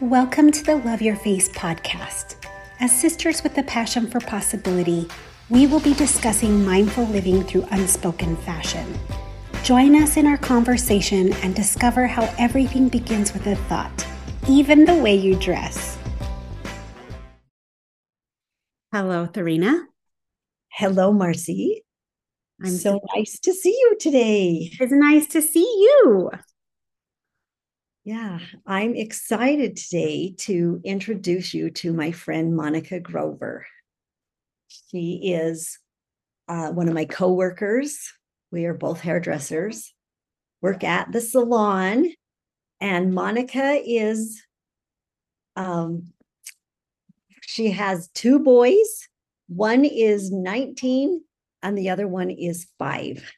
Welcome to the Love Your Face podcast. As sisters with a passion for possibility, we will be discussing mindful living through unspoken fashion. Join us in our conversation and discover how everything begins with a thought, even the way you dress. Hello, Therina. Hello, Marcie. I'm so nice to see you today. It's nice to see you. Yeah, I'm excited today to introduce you to my friend Monica Grover. She is uh, one of my coworkers. We are both hairdressers, work at the salon, and Monica is um, she has two boys. One is 19 and the other one is five.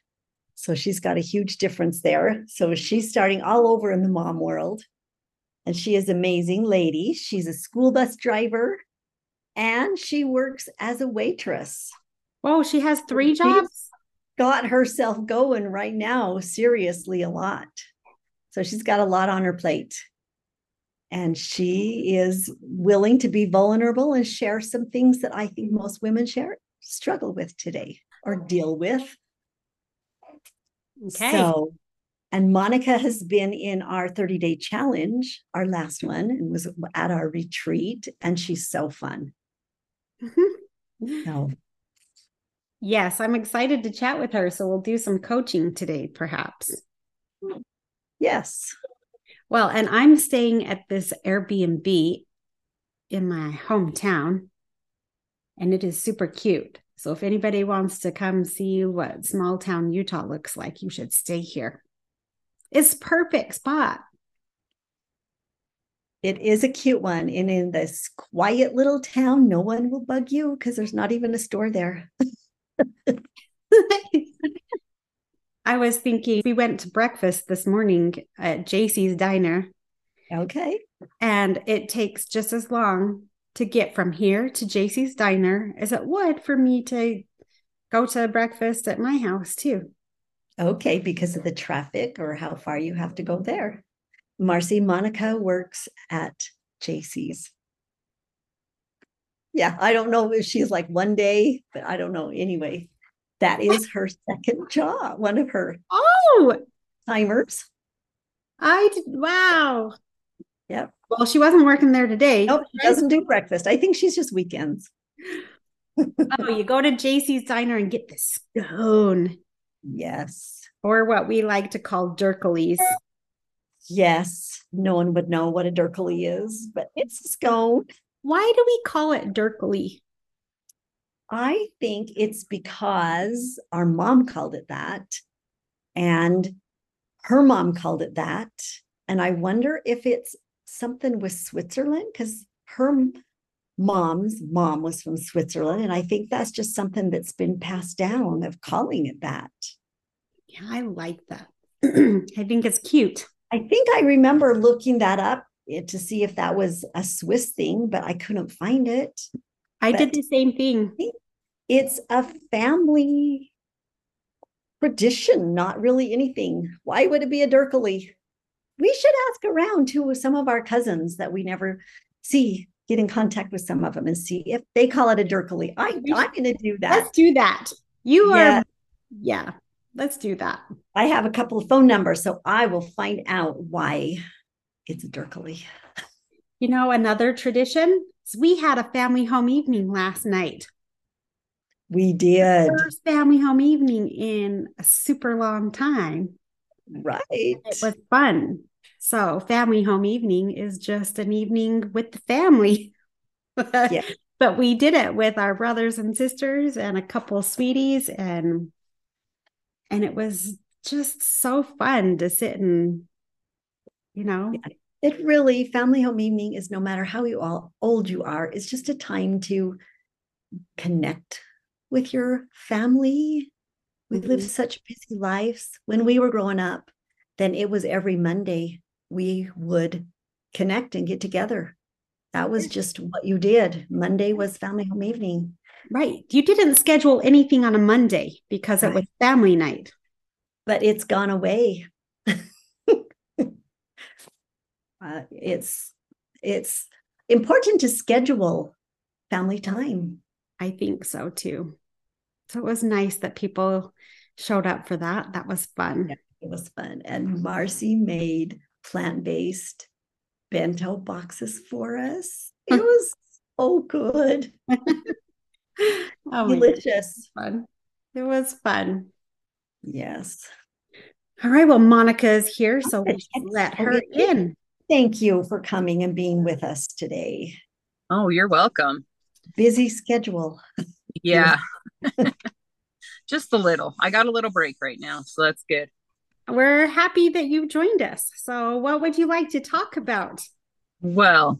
So she's got a huge difference there. So she's starting all over in the mom world. And she is amazing lady. She's a school bus driver and she works as a waitress. Oh, she has three jobs? She's got herself going right now, seriously, a lot. So she's got a lot on her plate. And she is willing to be vulnerable and share some things that I think most women share struggle with today or deal with. Okay. So, and Monica has been in our 30 day challenge, our last mm-hmm. one, and was at our retreat, and she's so fun. Mm-hmm. so, yes, I'm excited to chat with her. So, we'll do some coaching today, perhaps. Yes. Well, and I'm staying at this Airbnb in my hometown, and it is super cute. So if anybody wants to come see what small town Utah looks like, you should stay here. It's perfect spot. It is a cute one. And in this quiet little town, no one will bug you because there's not even a store there. I was thinking we went to breakfast this morning at JC's diner. Okay. And it takes just as long to get from here to JC's diner as it would for me to go to breakfast at my house too. Okay, because of the traffic or how far you have to go there. Marcie Monica works at JC's. Yeah, I don't know if she's like one day, but I don't know. Anyway, that is her second job, one of her oh timers. I did, wow. Yep. Well, she wasn't working there today. Nope, she doesn't do breakfast. I think she's just weekends. oh, you go to JC's diner and get the scone. Yes. Or what we like to call Durkleys. Yes. No one would know what a Durkley is, but it's a scone. Why do we call it Durkley? I think it's because our mom called it that. And her mom called it that. And I wonder if it's something with Switzerland because her mom's mom was from Switzerland. And I think that's just something that's been passed down of calling it that. Yeah, I like that. I think it's cute. I think I remember looking that up eh, to see if that was a Swiss thing, but I couldn't find it. I but did the same thing. It's a family tradition, not really anything. Why would it be a Durkley? We should ask around to some of our cousins that we never see get in contact with some of them and see if they call it a Durkley. I, I'm going to do that. Let's do that. You yeah. are, yeah, let's do that. I have a couple of phone numbers, so I will find out why it's a Durkley. You know, another tradition is we had a family home evening last night. We did. First family home evening in a super long time. Right. It was fun. So, family home evening is just an evening with the family. yeah. But we did it with our brothers and sisters and a couple sweeties and and it was just so fun to sit and you know it really family home evening is no matter how you all old you are it's just a time to connect with your family we mm-hmm. lived such busy lives. When we were growing up, then it was every Monday we would connect and get together. That was just what you did. Monday was family home evening. Right. You didn't schedule anything on a Monday because right. it was family night. But it's gone away. uh, it's it's important to schedule family time. I think so too. So it was nice that people showed up for that. That was fun. Yeah, it was fun. And Marcy made plant based bento boxes for us. It was so good. oh Delicious. Fun. It was fun. Yes. All right. Well, Monica is here, so we let her in. Thank you for coming and being with us today. Oh, you're welcome. Busy schedule. Yeah. Just a little. I got a little break right now, so that's good. We're happy that you joined us. So, what would you like to talk about? Well,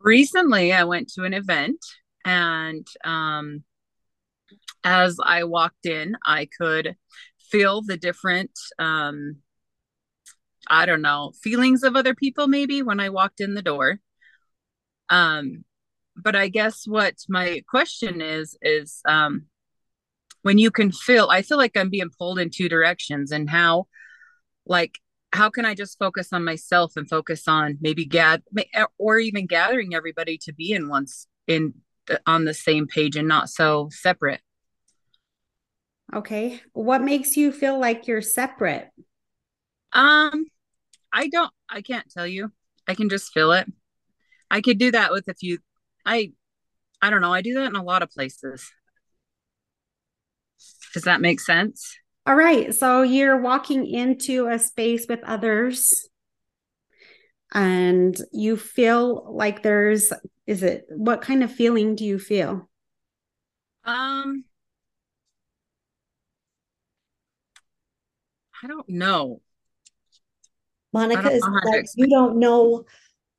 recently I went to an event, and um, as I walked in, I could feel the different, um, I don't know, feelings of other people maybe when I walked in the door. Um, but I guess what my question is is um, when you can feel, I feel like I'm being pulled in two directions, and how, like, how can I just focus on myself and focus on maybe gad or even gathering everybody to be in once in on the same page and not so separate. Okay. What makes you feel like you're separate? Um, I don't I can't tell you. I can just feel it. I could do that with a few I I don't know. I do that in a lot of places. Does that make sense? All right. So you're walking into a space with others and you feel like there's is it what kind of feeling do you feel? Um I don't know. Monica is like you don't know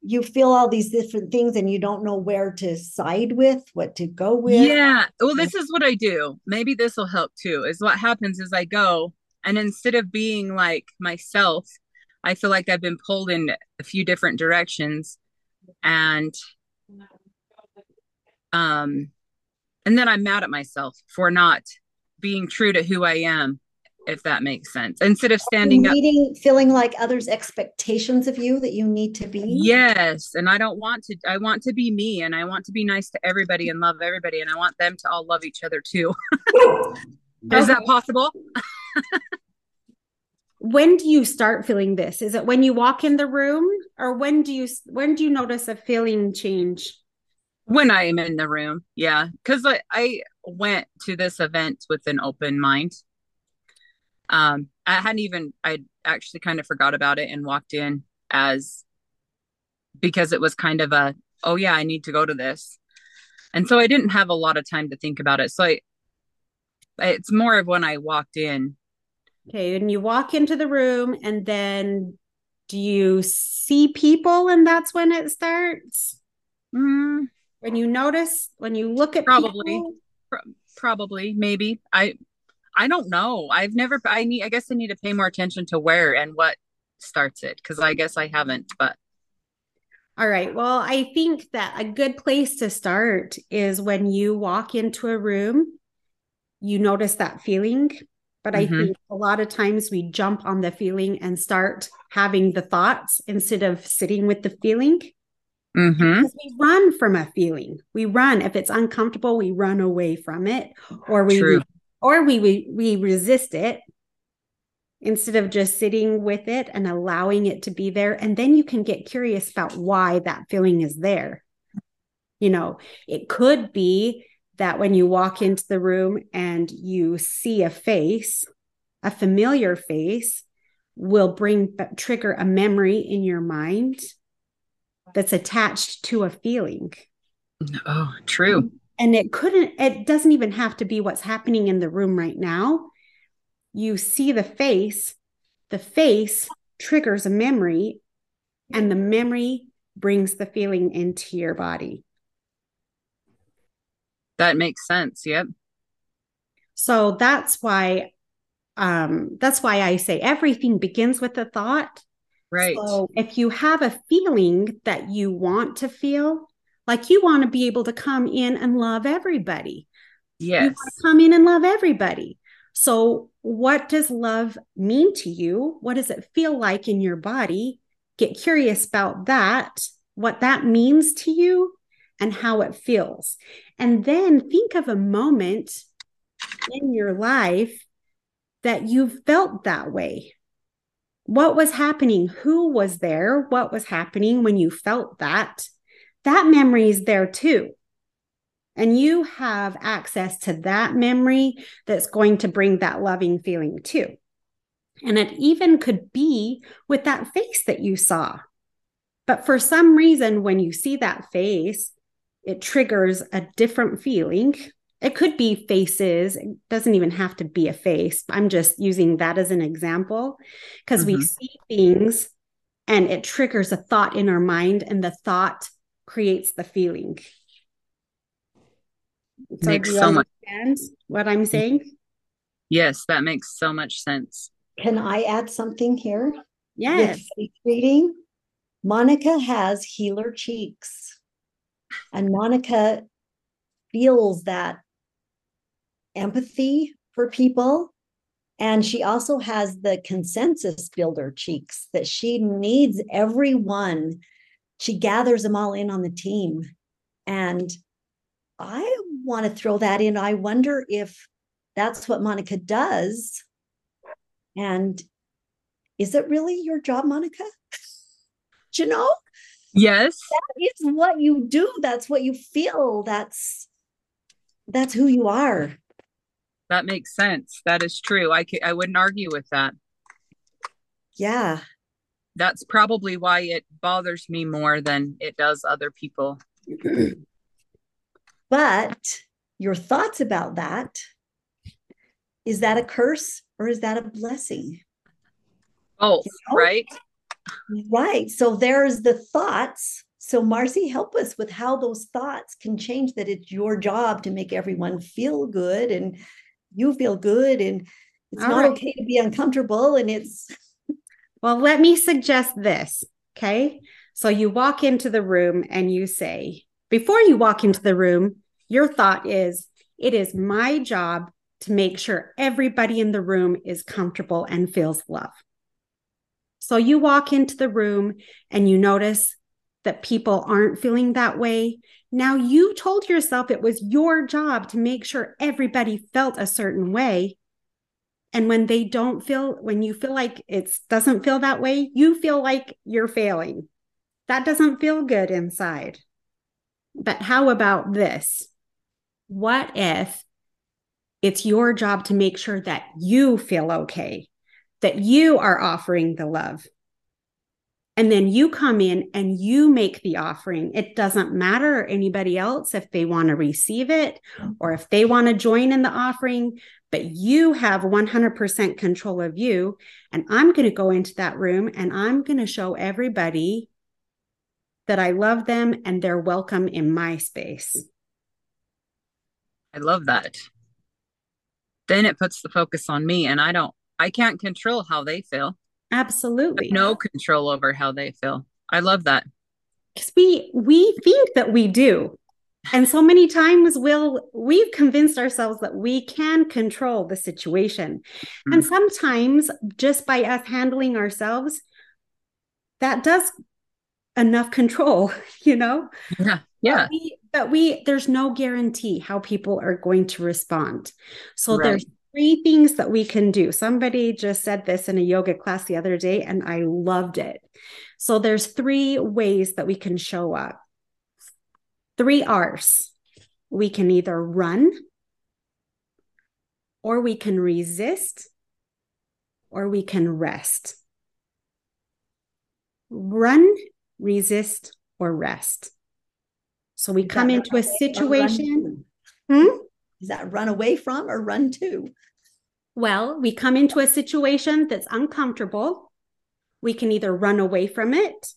you feel all these different things and you don't know where to side with, what to go with. Yeah. Well, this is what I do. Maybe this will help too. Is what happens is I go and instead of being like myself, I feel like I've been pulled in a few different directions and um and then I'm mad at myself for not being true to who I am if that makes sense. Instead of standing Meeting, up, feeling like others' expectations of you that you need to be. Yes, and I don't want to. I want to be me, and I want to be nice to everybody and love everybody, and I want them to all love each other too. Is that possible? when do you start feeling this? Is it when you walk in the room, or when do you when do you notice a feeling change? When I am in the room, yeah, because I, I went to this event with an open mind um i hadn't even i actually kind of forgot about it and walked in as because it was kind of a oh yeah i need to go to this. And so i didn't have a lot of time to think about it. So i it's more of when i walked in. Okay and you walk into the room and then do you see people and that's when it starts? Mm. when you notice when you look at probably. Pro- probably maybe. I I don't know. I've never. I need. I guess I need to pay more attention to where and what starts it because I guess I haven't. But all right. Well, I think that a good place to start is when you walk into a room, you notice that feeling. But I mm-hmm. think a lot of times we jump on the feeling and start having the thoughts instead of sitting with the feeling. Mm-hmm. Because we run from a feeling. We run. If it's uncomfortable, we run away from it or we True or we, we we resist it instead of just sitting with it and allowing it to be there. And then you can get curious about why that feeling is there. You know it could be that when you walk into the room and you see a face a familiar face will bring trigger a memory in your mind that's attached to a feeling. Oh true and it couldn't it doesn't even have to be what's happening in the room right now. You see the face the face triggers a memory and the memory brings the feeling into your body. That makes sense yep. So that's why um that's why i say everything begins with a thought. Right. So if you have a feeling that you want to feel like you want to be able to come in and love everybody. Yes. come in and love everybody. So, what does love mean to you? What does it feel like in your body? Get curious about that what that means to you and how it feels. And then think of a moment in your life that you felt that way. What was happening? Who was there? What was happening when you felt that? That memory is there too. And you have access to that memory that's going to bring that loving feeling too. And it even could be with that face that you saw. But for some reason, when you see that face, it triggers a different feeling. It could be faces, it doesn't even have to be a face. I'm just using that as an example because mm-hmm. we see things and it triggers a thought in our mind, and the thought creates the feeling. So makes so much sense what I'm mm-hmm. saying? Yes, that makes so much sense. Can I add something here? Yes. reading. Monica has healer cheeks. And Monica feels that empathy for people. And she also has the consensus builder cheeks that she needs everyone. She gathers them all in on the team. And I want to throw that in. I wonder if that's what Monica does. And is it really your job, Monica? Do you know? Yes. That is what you do. That's what you feel. That's that's who you are. That makes sense. That is true. I I wouldn't argue with that. Yeah. That's probably why it bothers me more than it does other people. but your thoughts about that is that a curse or is that a blessing? Oh, you know? right. Right. So there's the thoughts. So, Marcie, help us with how those thoughts can change that it's your job to make everyone feel good and you feel good. And it's All not right. okay to be uncomfortable. And it's. Well, let me suggest this. Okay. So you walk into the room and you say, before you walk into the room, your thought is, it is my job to make sure everybody in the room is comfortable and feels love. So you walk into the room and you notice that people aren't feeling that way. Now you told yourself it was your job to make sure everybody felt a certain way. And when they don't feel, when you feel like it doesn't feel that way, you feel like you're failing. That doesn't feel good inside. But how about this? What if it's your job to make sure that you feel okay? that you are offering the love. And then you come in and you make the offering. It doesn't matter anybody else if they want to receive it or if they want to join in the offering, but you have 100% control of you. And I'm going to go into that room and I'm going to show everybody that I love them and they're welcome in my space. I love that. Then it puts the focus on me and I don't I can't control how they feel. Absolutely. no control over how they feel. I love that. Because we we think that we do. And so many times we'll we've convinced ourselves that we can control the situation. Mm-hmm. And sometimes just by us handling ourselves, that does enough control, you know? Yeah. Yeah. But we, but we there's no guarantee how people are going to respond. So right. there's three things that we can do. Somebody just said this in a yoga class the other day, and I loved it. So there's three ways that we can show up. Three R's. We can either run, or we can resist, or we can rest. Run, resist, or rest. So we come into a situation. Hmm? Is that run away from or run to? Well, we come into a situation that's uncomfortable. We can either run away from it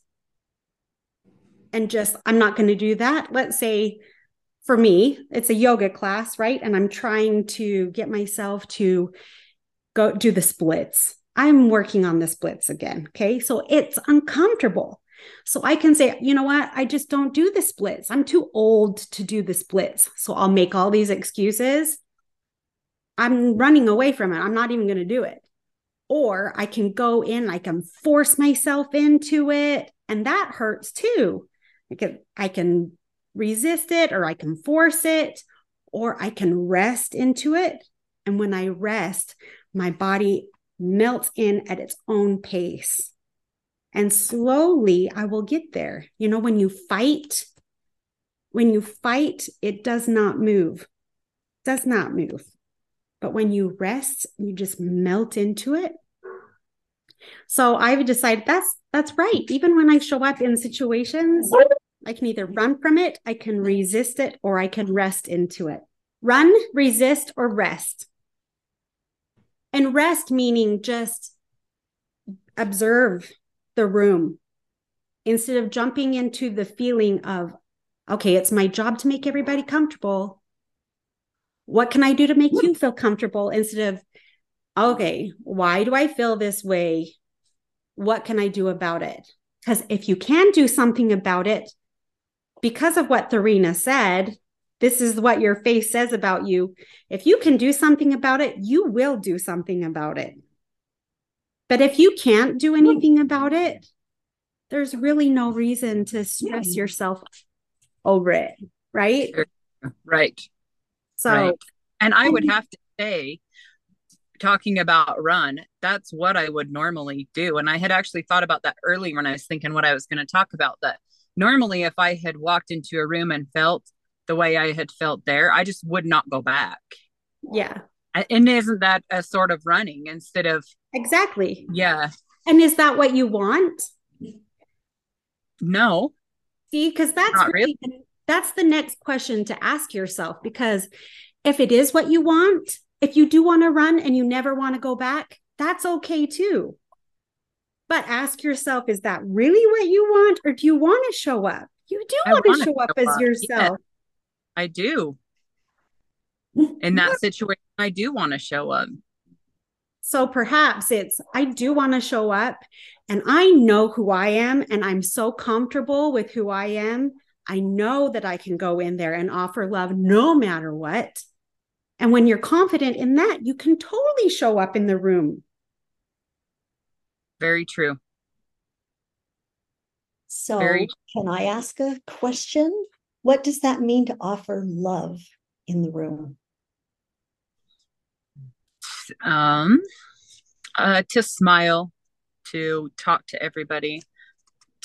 and just, I'm not going to do that. Let's say for me, it's a yoga class, right? And I'm trying to get myself to go do the splits. I'm working on the splits again. Okay. So it's uncomfortable. So I can say, you know what? I just don't do the splits. I'm too old to do the splits. So I'll make all these excuses I'm running away from it. I'm not even going to do it. Or I can go in, I can force myself into it. And that hurts too. I can, I can resist it or I can force it or I can rest into it. And when I rest, my body melts in at its own pace. And slowly I will get there. You know, when you fight, when you fight, it does not move, does not move. But when you rest, you just melt into it. So I've decided that's that's right. Even when I show up in situations, I can either run from it, I can resist it, or I can rest into it. Run, resist, or rest. And rest meaning just observe the room instead of jumping into the feeling of, okay, it's my job to make everybody comfortable. What can I do to make you feel comfortable instead of, okay, why do I feel this way? What can I do about it? Because if you can do something about it, because of what Therina said, this is what your face says about you. If you can do something about it, you will do something about it. But if you can't do hmm. anything about it, there's really no reason to stress yourself over it, right? Right. So, right. and I would mhm. have to say, talking about run, that's what I would normally do. And I had actually thought about that earlier when I was thinking what I was going to talk about. That normally, if I had walked into a room and felt the way I had felt there, I just would not go back. Yeah. And isn't that a sort of running instead of exactly? Yeah. And is that what you want? No. See, because that's really, really that's the next question to ask yourself. Because if it is what you want, if you do want to run and you never want to go back, that's okay too. But ask yourself, is that really what you want, or do you want to show up? You do want to show up as up. yourself. I do. In that situation, I do want to show up. So perhaps it's, I do want to show up and I know who I am and I'm so comfortable with who I am. I know that I can go in there and offer love no matter what. And when you're confident in that, you can totally show up in the room. Very true. So, Very... can I ask a question? What does that mean to offer love in the room? Um, uh, to smile, to talk to everybody,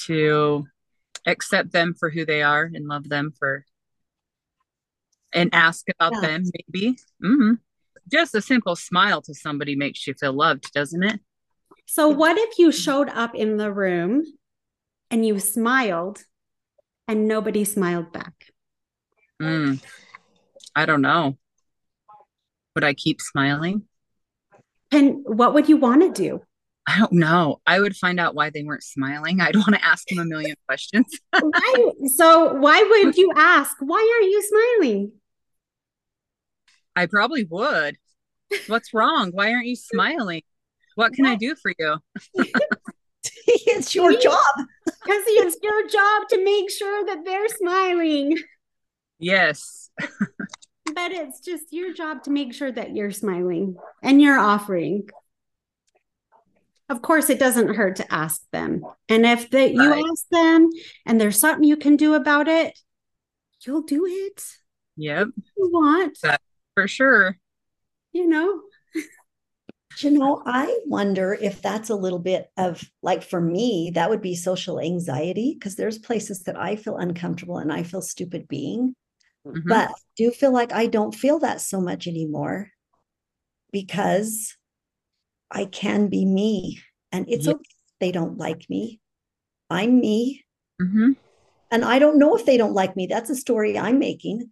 to accept them for who they are and love them for, and ask about yeah. them, maybe. Mm-hmm. Just a simple smile to somebody makes you feel loved, doesn't it? So, what if you showed up in the room and you smiled and nobody smiled back. Mm, I don't know. Would I keep smiling? And what would you want to do? I don't know. I would find out why they weren't smiling. I'd want to ask them a million questions. why? So, why would you ask, why aren't you smiling? I probably would. What's wrong? Why aren't you smiling? What can what? I do for you? it's your job. Because it's your job to make sure that they're smiling. Yes. but it's just your job to make sure that you're smiling and you're offering. Of course, it doesn't hurt to ask them. And if the, you right. ask them and there's something you can do about it, you'll do it. Yep. You want. That for sure. You know, you know, I wonder if that's a little bit of like for me, that would be social anxiety because there's places that I feel uncomfortable and I feel stupid being. Mm-hmm. But do feel like I don't feel that so much anymore because I can be me and it's yeah. okay they don't like me. I'm me. Mm-hmm. And I don't know if they don't like me. That's a story I'm making.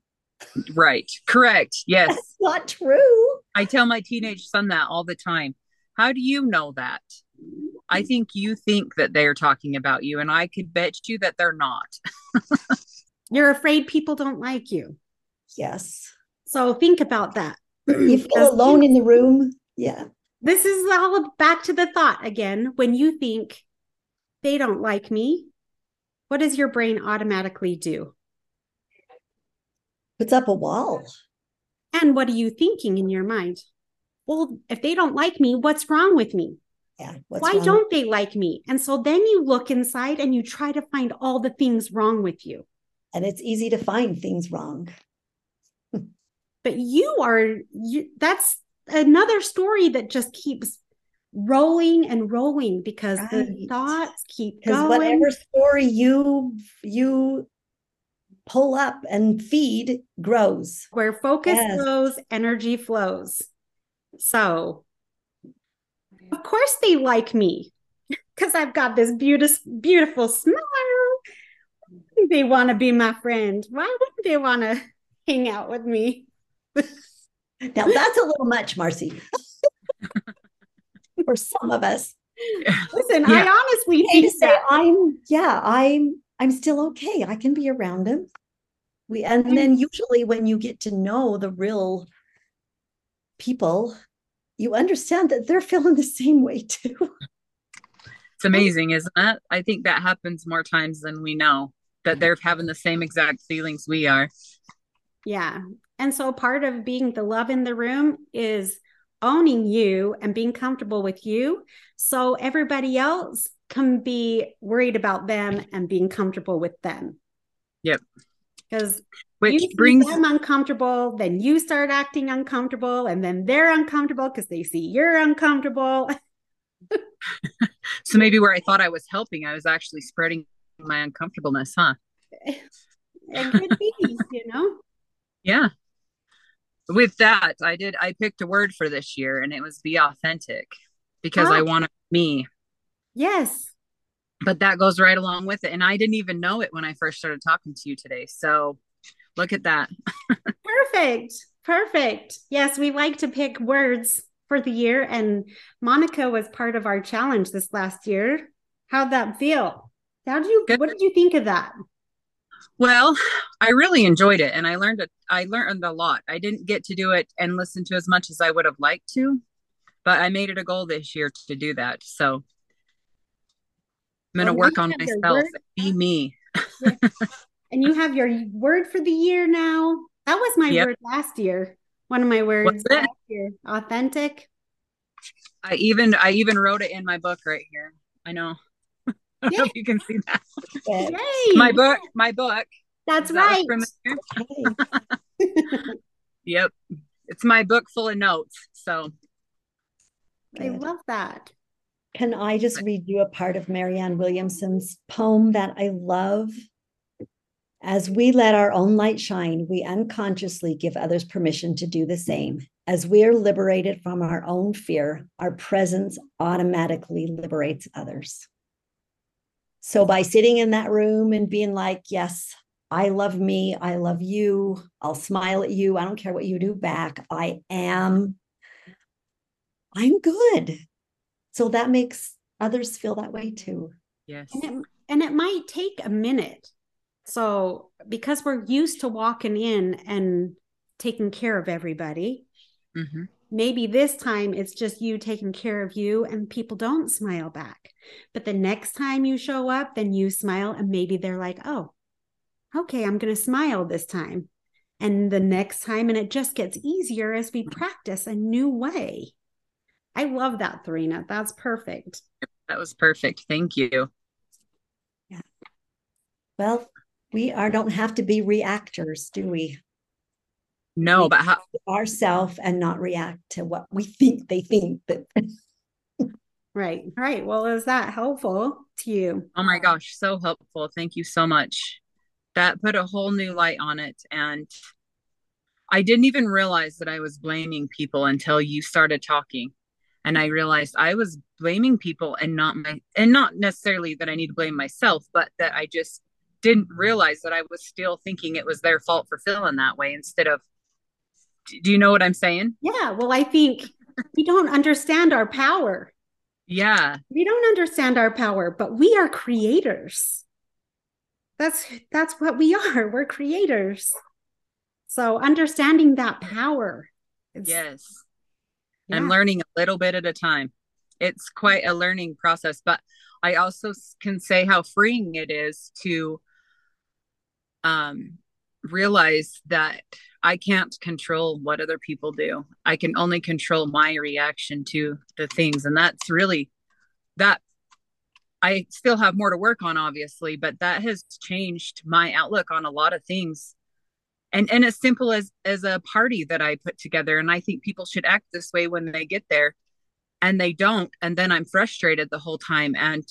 Right. Correct. Yes. That's not true. I tell my teenage son that all the time. How do you know that? I think you think that they're talking about you, and I could bet you that they're not. You're afraid people don't like you. Yes. So think about that. You feel alone in the room. Yeah. This is all back to the thought again. When you think they don't like me, what does your brain automatically do? puts up a wall. And what are you thinking in your mind? Well, if they don't like me, what's wrong with me? Yeah. Why don't they like me? And so then you look inside and you try to find all the things wrong with you. And it's easy to find things wrong. but you are you that's another story that just keeps rolling and rolling because right. the thoughts keep going. Whatever story you you pull up and feed grows. Where focus yes. flows, energy flows. So, of course, they like me because I've got this beautiful, beautiful smile. They want to be my friend. Why wouldn't they want to hang out with me? now that's a little much, Marcie. For some of us. Listen, yeah. I honestly think say I'm yeah, I'm I'm still okay. I can be around him. We and then usually when you get to know the real people, you understand that they're feeling the same way too. It's amazing, isn't it? I think that happens more times than we know that they're having the same exact feelings we are. Yeah. And so part of being the love in the room is owning you and being comfortable with you so everybody else can be worried about them and being comfortable with them. Yep. Because which brings them uncomfortable, then you start acting uncomfortable, and then they're uncomfortable because they see you're uncomfortable. so maybe where I thought I was helping, I was actually spreading my uncomfortableness, huh? It could be, you know. Yeah. With that, I did I picked a word for this year and it was be authentic because oh. I ah. want to me. Yes. But that goes right along with it. And I didn't even know it when I first started talking to you today. So look at that. Perfect. Perfect. Yes, we like to pick words for the year. And Monica was part of our challenge this last year. How'd that feel? How did you Good. what did you think of that? Well, I really enjoyed it and I learned it I learned a lot. I didn't get to do it and listen to as much as I would have liked to, but I made it a goal this year to do that. So I'm going to oh, well, work on myself, be me. and you have your word for the year now. That was my yep. word last year. One of my words last year. Authentic. I even I even wrote it in my book right here. I know. I don't know if you can see that. Yay. My book, my book. That's right. yep. It's my book full of notes. So I love that. Can I just read you a part of Marianne Williamson's poem that I love? As we let our own light shine, we unconsciously give others permission to do the same. As we are liberated from our own fear, our presence automatically liberates others. So, by sitting in that room and being like, Yes, I love me, I love you, I'll smile at you, I don't care what you do back, I am, I'm good. So that makes others feel that way too. Yes. And it, and it might take a minute. So, because we're used to walking in and taking care of everybody, mm-hmm maybe this time it's just you taking care of you and people don't smile back. But the next time you show up, then you smile and maybe they're like, oh, okay, I'm going to smile this time. And the next time, and it just gets easier as we practice a new way. I love that, Therina. That's perfect. That was perfect. Thank you. Yeah. Well, we are don't have to be reactors, do we? No, but how ourself and not react to what we think they think that Right. Right. Well, is that helpful to you? Oh my gosh, so helpful. Thank you so much. That put a whole new light on it. And I didn't even realize that I was blaming people until you started talking. And I realized I was blaming people and not my, and not necessarily that I need to blame myself, but that I just didn't realize that I was still thinking it was their fault for feeling that way instead of do you know what I'm saying? Yeah. Well, I think we don't understand our power. Yeah. We don't understand our power, but we are creators. That's that's what we are. We're creators. So understanding that power. Yes. Yeah. I'm learning little bit at a time. It's quite a learning process, but I also can say how freeing it is to um realize that I can't control what other people do. I can only control my reaction to the things. And that's really that I still have more to work on, obviously, but that has changed my outlook on a lot of things. And and as simple as as a party that I put together, and I think people should act this way when they get there, and they don't, and then I'm frustrated the whole time and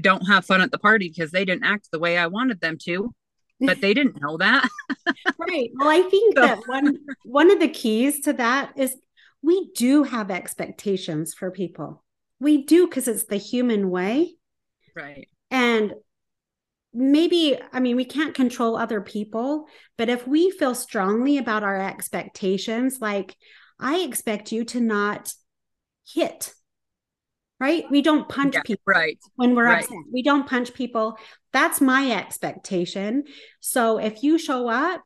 don't have fun at the party because they didn't act the way I wanted them to, but they didn't know that. right. Well, I think so. that one one of the keys to that is we do have expectations for people. We do because it's the human way. Right. And maybe, I mean, we can't control other people, but if we feel strongly about our expectations, like, I expect you to not hit, right? We don't punch yeah, people right. when we're right. upset. We don't punch people. That's my expectation. So if you show up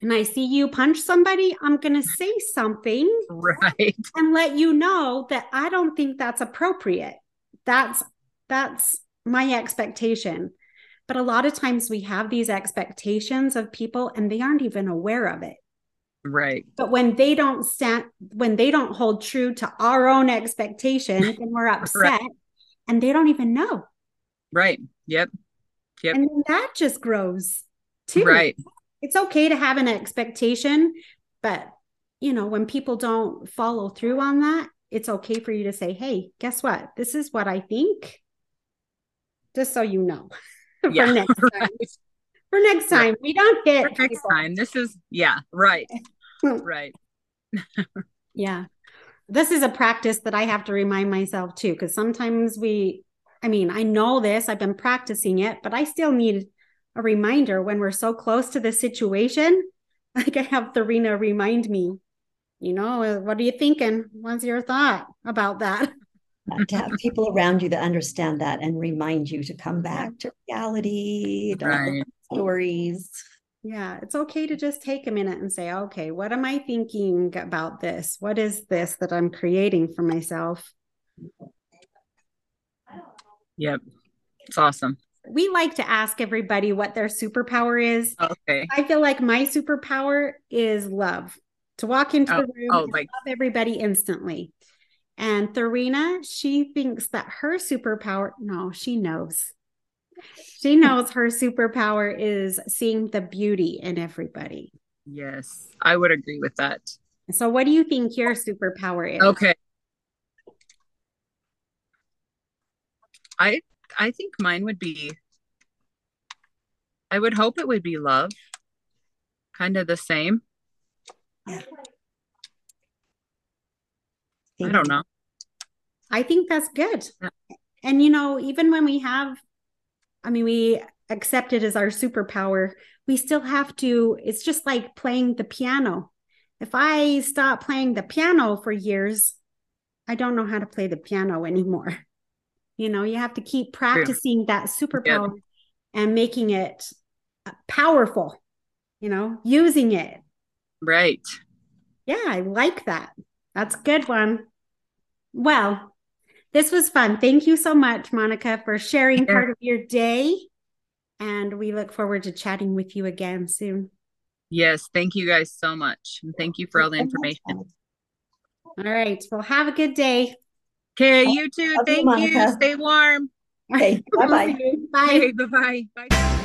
and I see you punch somebody, I'm going to say something. Right. And let you know that I don't think that's appropriate. That's that's my expectation. But a lot of times we have these expectations of people and they aren't even aware of it. Right. But when they don't stand when they don't hold true to our own expectations and we're upset right. and they don't even know. Right. Yep. Yep. And that just grows too. Right it's okay to have an expectation, but you know, when people don't follow through on that, it's okay for you to say, "Hey, guess what? This is what I think." Just so you know. for yeah, next time. Right. For next time, we don't get For next people. time, this is yeah, right, right. yeah, this is a practice that I have to remind myself too, because sometimes we. I mean, I know this. I've been practicing it, but I still need a reminder when we're so close to the situation. Like I have Therina remind me, you know, what are you thinking? What's your thought about that? to have people around you that understand that and remind you to come back to reality, right. stories. Yeah, it's okay to just take a minute and say, okay, what am I thinking about this? What is this that I'm creating for myself? Yep. It's awesome we like to ask everybody what their superpower is. Okay. I feel like my superpower is love. To walk into oh, the room oh, like- love everybody instantly. And Therina, she thinks that her superpower, no, she knows. She knows her superpower is seeing the beauty in everybody. Yes, I would agree with that. So, what do you think your superpower is? Okay. I I think mine would be I would hope it would be love. Kind of the same. Yeah. I don't know. I think that's good. Yeah. And you know, even when we have I mean we accept it as our superpower, we still have to it's just like playing the piano. If I stop playing the piano for years, I don't know how to play the piano anymore. You know, you have to keep practicing that superpower yeah. and making it uh, powerful, you know, using it. Right. Yeah, I like that. That's a good one. Well, this was fun. Thank you so much, Monica, for sharing yeah. part of your day. And we look forward to chatting with you again soon. Yes, thank you guys so much. And thank you for all the information. All right. Well, have a good day. Okay, you too. Thank you. Stay warm. Okay. Bye-bye. Bye. Bye-bye. Bye.